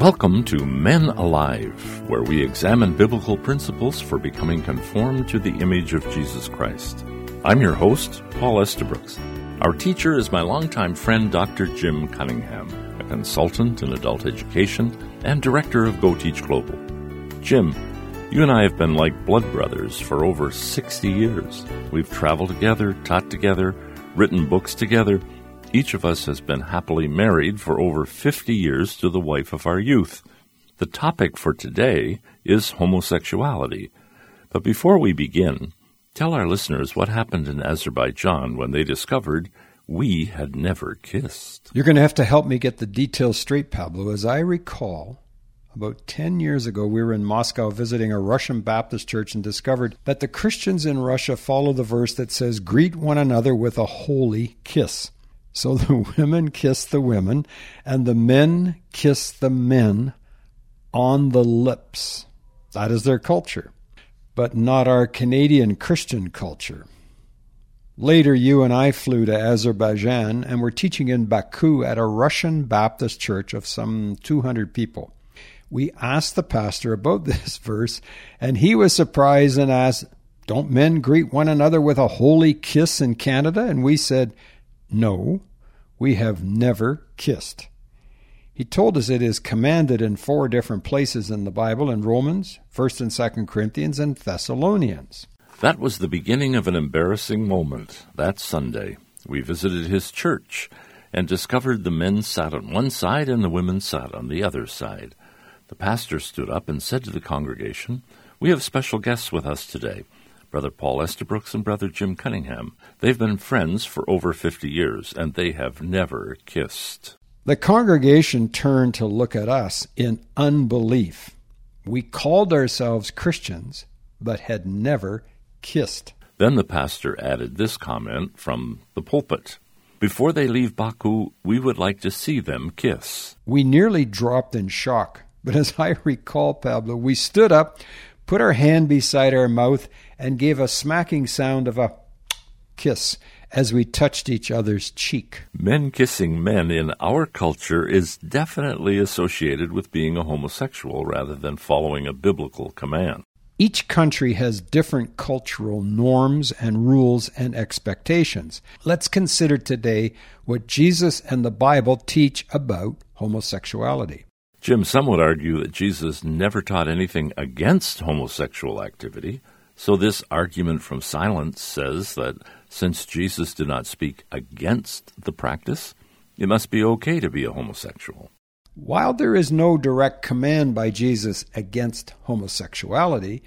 Welcome to Men Alive, where we examine biblical principles for becoming conformed to the image of Jesus Christ. I'm your host, Paul Estabrooks. Our teacher is my longtime friend, Dr. Jim Cunningham, a consultant in adult education and director of Go Teach Global. Jim, you and I have been like blood brothers for over 60 years. We've traveled together, taught together, written books together, each of us has been happily married for over 50 years to the wife of our youth. The topic for today is homosexuality. But before we begin, tell our listeners what happened in Azerbaijan when they discovered we had never kissed. You're going to have to help me get the details straight, Pablo. As I recall, about 10 years ago, we were in Moscow visiting a Russian Baptist church and discovered that the Christians in Russia follow the verse that says, Greet one another with a holy kiss. So the women kiss the women, and the men kiss the men on the lips. That is their culture, but not our Canadian Christian culture. Later, you and I flew to Azerbaijan and were teaching in Baku at a Russian Baptist church of some 200 people. We asked the pastor about this verse, and he was surprised and asked, Don't men greet one another with a holy kiss in Canada? And we said, no, we have never kissed. He told us it is commanded in four different places in the Bible in Romans, 1st and 2nd Corinthians, and Thessalonians. That was the beginning of an embarrassing moment. That Sunday, we visited his church and discovered the men sat on one side and the women sat on the other side. The pastor stood up and said to the congregation, We have special guests with us today. Brother Paul Estabrooks and Brother Jim Cunningham. They've been friends for over 50 years, and they have never kissed. The congregation turned to look at us in unbelief. We called ourselves Christians, but had never kissed. Then the pastor added this comment from the pulpit. Before they leave Baku, we would like to see them kiss. We nearly dropped in shock, but as I recall, Pablo, we stood up, put our hand beside our mouth, and gave a smacking sound of a kiss as we touched each other's cheek. Men kissing men in our culture is definitely associated with being a homosexual rather than following a biblical command. Each country has different cultural norms and rules and expectations. Let's consider today what Jesus and the Bible teach about homosexuality. Jim, some would argue that Jesus never taught anything against homosexual activity. So, this argument from silence says that since Jesus did not speak against the practice, it must be okay to be a homosexual. While there is no direct command by Jesus against homosexuality,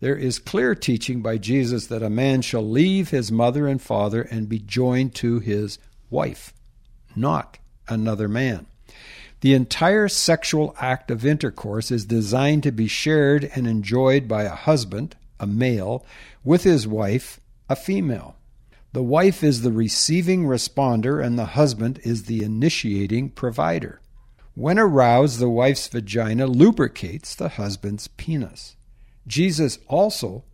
there is clear teaching by Jesus that a man shall leave his mother and father and be joined to his wife, not another man. The entire sexual act of intercourse is designed to be shared and enjoyed by a husband, a male, with his wife, a female. The wife is the receiving responder and the husband is the initiating provider. When aroused, the wife's vagina lubricates the husband's penis. Jesus also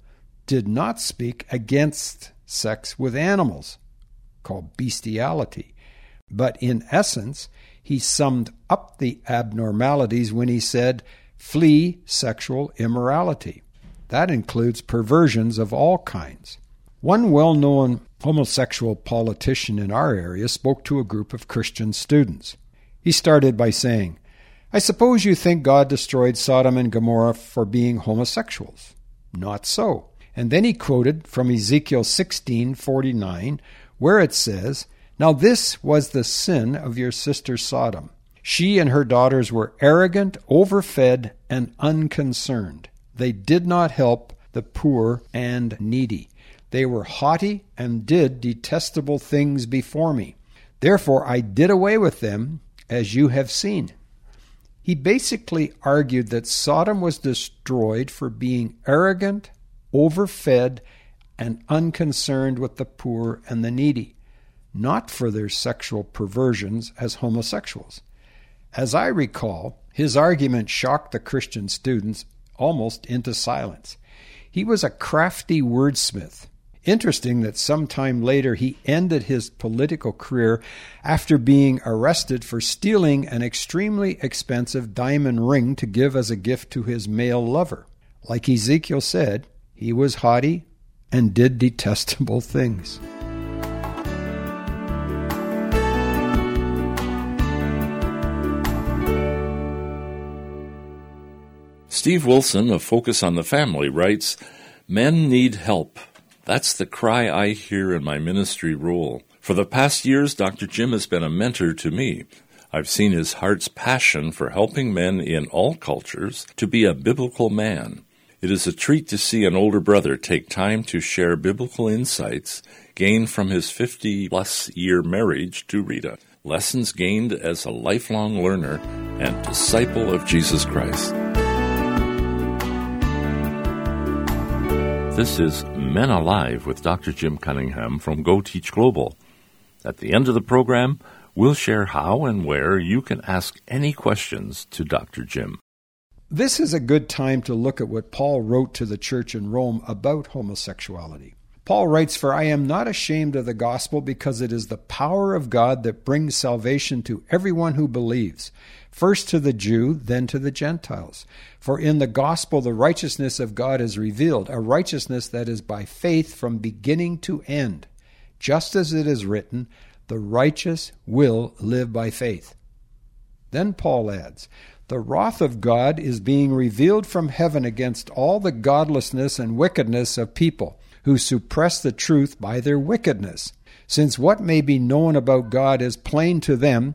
did not speak against sex with animals, called bestiality, but in essence, he summed up the abnormalities when he said, Flee sexual immorality. That includes perversions of all kinds. One well known homosexual politician in our area spoke to a group of Christian students. He started by saying, I suppose you think God destroyed Sodom and Gomorrah for being homosexuals. Not so. And then he quoted from Ezekiel 16:49 where it says, now, this was the sin of your sister Sodom. She and her daughters were arrogant, overfed, and unconcerned. They did not help the poor and needy. They were haughty and did detestable things before me. Therefore, I did away with them, as you have seen. He basically argued that Sodom was destroyed for being arrogant, overfed, and unconcerned with the poor and the needy not for their sexual perversions as homosexuals. As I recall, his argument shocked the Christian students almost into silence. He was a crafty wordsmith. Interesting that some time later he ended his political career after being arrested for stealing an extremely expensive diamond ring to give as a gift to his male lover. Like Ezekiel said, he was haughty and did detestable things. Steve Wilson of Focus on the Family writes Men need help. That's the cry I hear in my ministry role. For the past years, Dr. Jim has been a mentor to me. I've seen his heart's passion for helping men in all cultures to be a biblical man. It is a treat to see an older brother take time to share biblical insights gained from his 50 plus year marriage to Rita, lessons gained as a lifelong learner and disciple of Jesus Christ. This is Men Alive with Dr. Jim Cunningham from Go Teach Global. At the end of the program, we'll share how and where you can ask any questions to Dr. Jim. This is a good time to look at what Paul wrote to the church in Rome about homosexuality. Paul writes, For I am not ashamed of the gospel because it is the power of God that brings salvation to everyone who believes first to the Jew, then to the Gentiles. For in the gospel the righteousness of God is revealed, a righteousness that is by faith from beginning to end. Just as it is written, the righteous will live by faith. Then Paul adds, the wrath of God is being revealed from heaven against all the godlessness and wickedness of people who suppress the truth by their wickedness. Since what may be known about God is plain to them,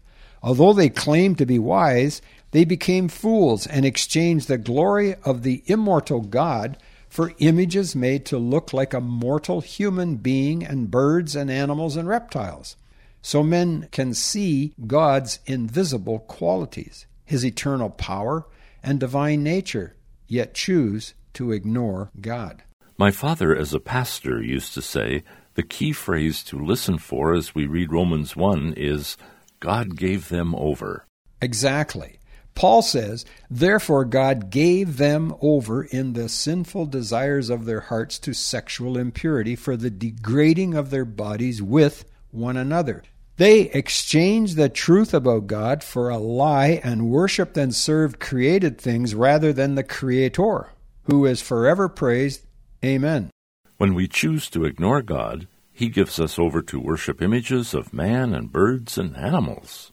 Although they claimed to be wise, they became fools and exchanged the glory of the immortal God for images made to look like a mortal human being and birds and animals and reptiles. So men can see God's invisible qualities, his eternal power and divine nature, yet choose to ignore God. My father, as a pastor, used to say the key phrase to listen for as we read Romans 1 is God gave them over. Exactly. Paul says, Therefore God gave them over in the sinful desires of their hearts to sexual impurity for the degrading of their bodies with one another. They exchanged the truth about God for a lie and worshiped and served created things rather than the Creator, who is forever praised. Amen. When we choose to ignore God, he gives us over to worship images of man and birds and animals.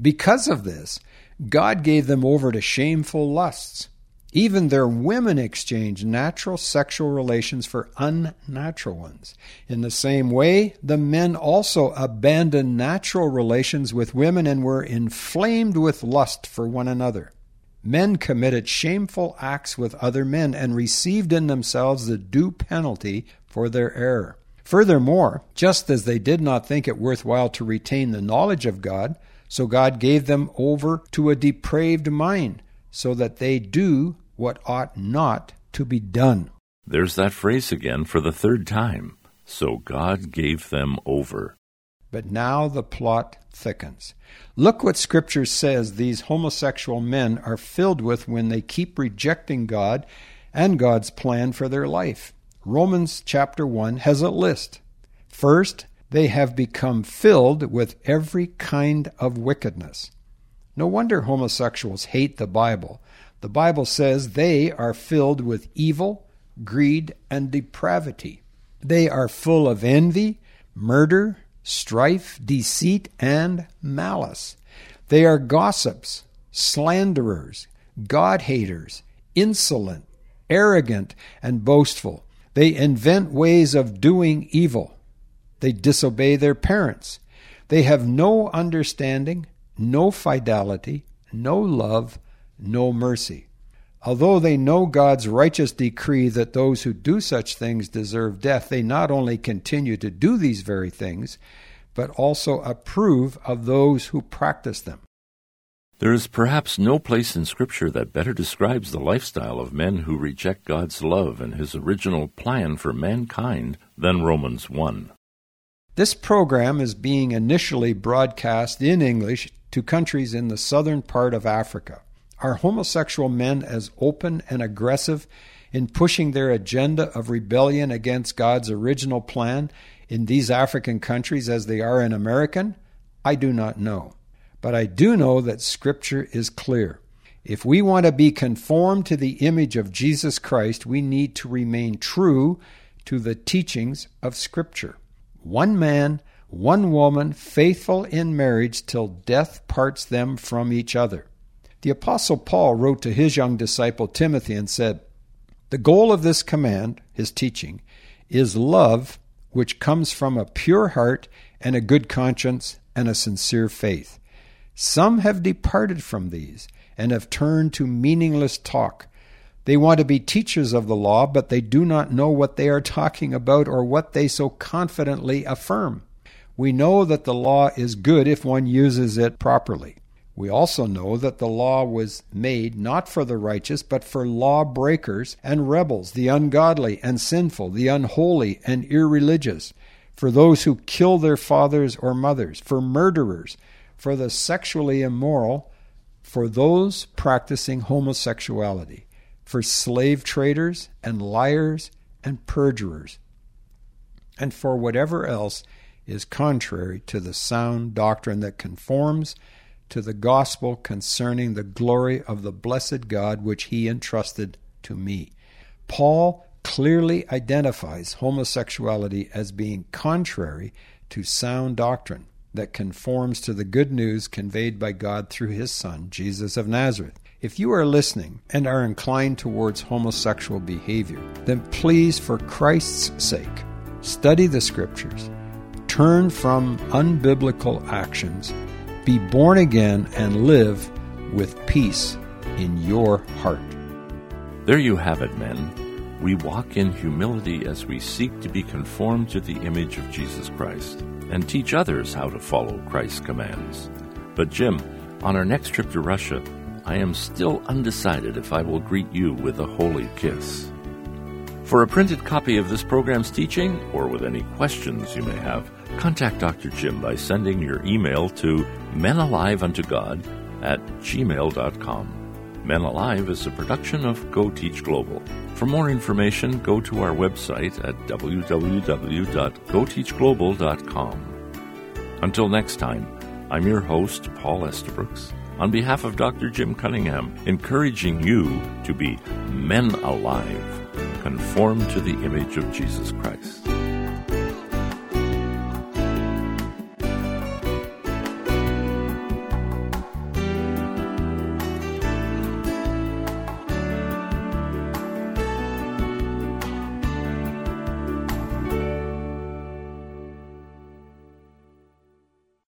Because of this, God gave them over to shameful lusts. Even their women exchanged natural sexual relations for unnatural ones. In the same way, the men also abandoned natural relations with women and were inflamed with lust for one another. Men committed shameful acts with other men and received in themselves the due penalty for their error. Furthermore, just as they did not think it worthwhile to retain the knowledge of God, so God gave them over to a depraved mind, so that they do what ought not to be done. There's that phrase again for the third time. So God gave them over. But now the plot thickens. Look what Scripture says these homosexual men are filled with when they keep rejecting God and God's plan for their life. Romans chapter 1 has a list. First, they have become filled with every kind of wickedness. No wonder homosexuals hate the Bible. The Bible says they are filled with evil, greed, and depravity. They are full of envy, murder, strife, deceit, and malice. They are gossips, slanderers, God haters, insolent, arrogant, and boastful. They invent ways of doing evil. They disobey their parents. They have no understanding, no fidelity, no love, no mercy. Although they know God's righteous decree that those who do such things deserve death, they not only continue to do these very things, but also approve of those who practice them. There is perhaps no place in Scripture that better describes the lifestyle of men who reject God's love and His original plan for mankind than Romans 1. This program is being initially broadcast in English to countries in the southern part of Africa. Are homosexual men as open and aggressive in pushing their agenda of rebellion against God's original plan in these African countries as they are in American? I do not know. But I do know that Scripture is clear. If we want to be conformed to the image of Jesus Christ, we need to remain true to the teachings of Scripture. One man, one woman, faithful in marriage till death parts them from each other. The Apostle Paul wrote to his young disciple Timothy and said, The goal of this command, his teaching, is love which comes from a pure heart and a good conscience and a sincere faith. Some have departed from these and have turned to meaningless talk. They want to be teachers of the law, but they do not know what they are talking about or what they so confidently affirm. We know that the law is good if one uses it properly. We also know that the law was made not for the righteous, but for law breakers and rebels, the ungodly and sinful, the unholy and irreligious, for those who kill their fathers or mothers, for murderers, for the sexually immoral, for those practicing homosexuality, for slave traders and liars and perjurers, and for whatever else is contrary to the sound doctrine that conforms to the gospel concerning the glory of the blessed God which he entrusted to me. Paul clearly identifies homosexuality as being contrary to sound doctrine that conforms to the good news conveyed by God through his Son, Jesus of Nazareth. If you are listening and are inclined towards homosexual behavior, then please, for Christ's sake, study the Scriptures, turn from unbiblical actions, be born again, and live with peace in your heart. There you have it, men. We walk in humility as we seek to be conformed to the image of Jesus Christ and teach others how to follow Christ's commands. But, Jim, on our next trip to Russia, I am still undecided if I will greet you with a holy kiss. For a printed copy of this program's teaching, or with any questions you may have, contact Dr. Jim by sending your email to menaliveuntogod at gmail.com. Men Alive is a production of Go Teach Global. For more information, go to our website at www.goteachglobal.com. Until next time, I'm your host, Paul Estabrooks, on behalf of Dr. Jim Cunningham, encouraging you to be men alive, conform to the image of Jesus Christ.